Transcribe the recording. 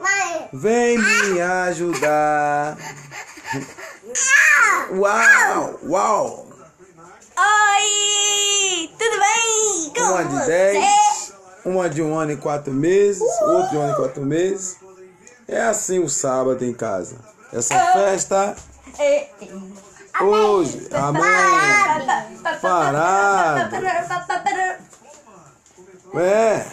Mãe. Vem me ajudar. Ah! Uau, uau. Oi! Tudo bem? Com Uma de 10, uma de um ano e quatro meses, outra de um ano e quatro meses. É assim o sábado em casa. Essa festa É, é. hoje. Amém. Parado. É.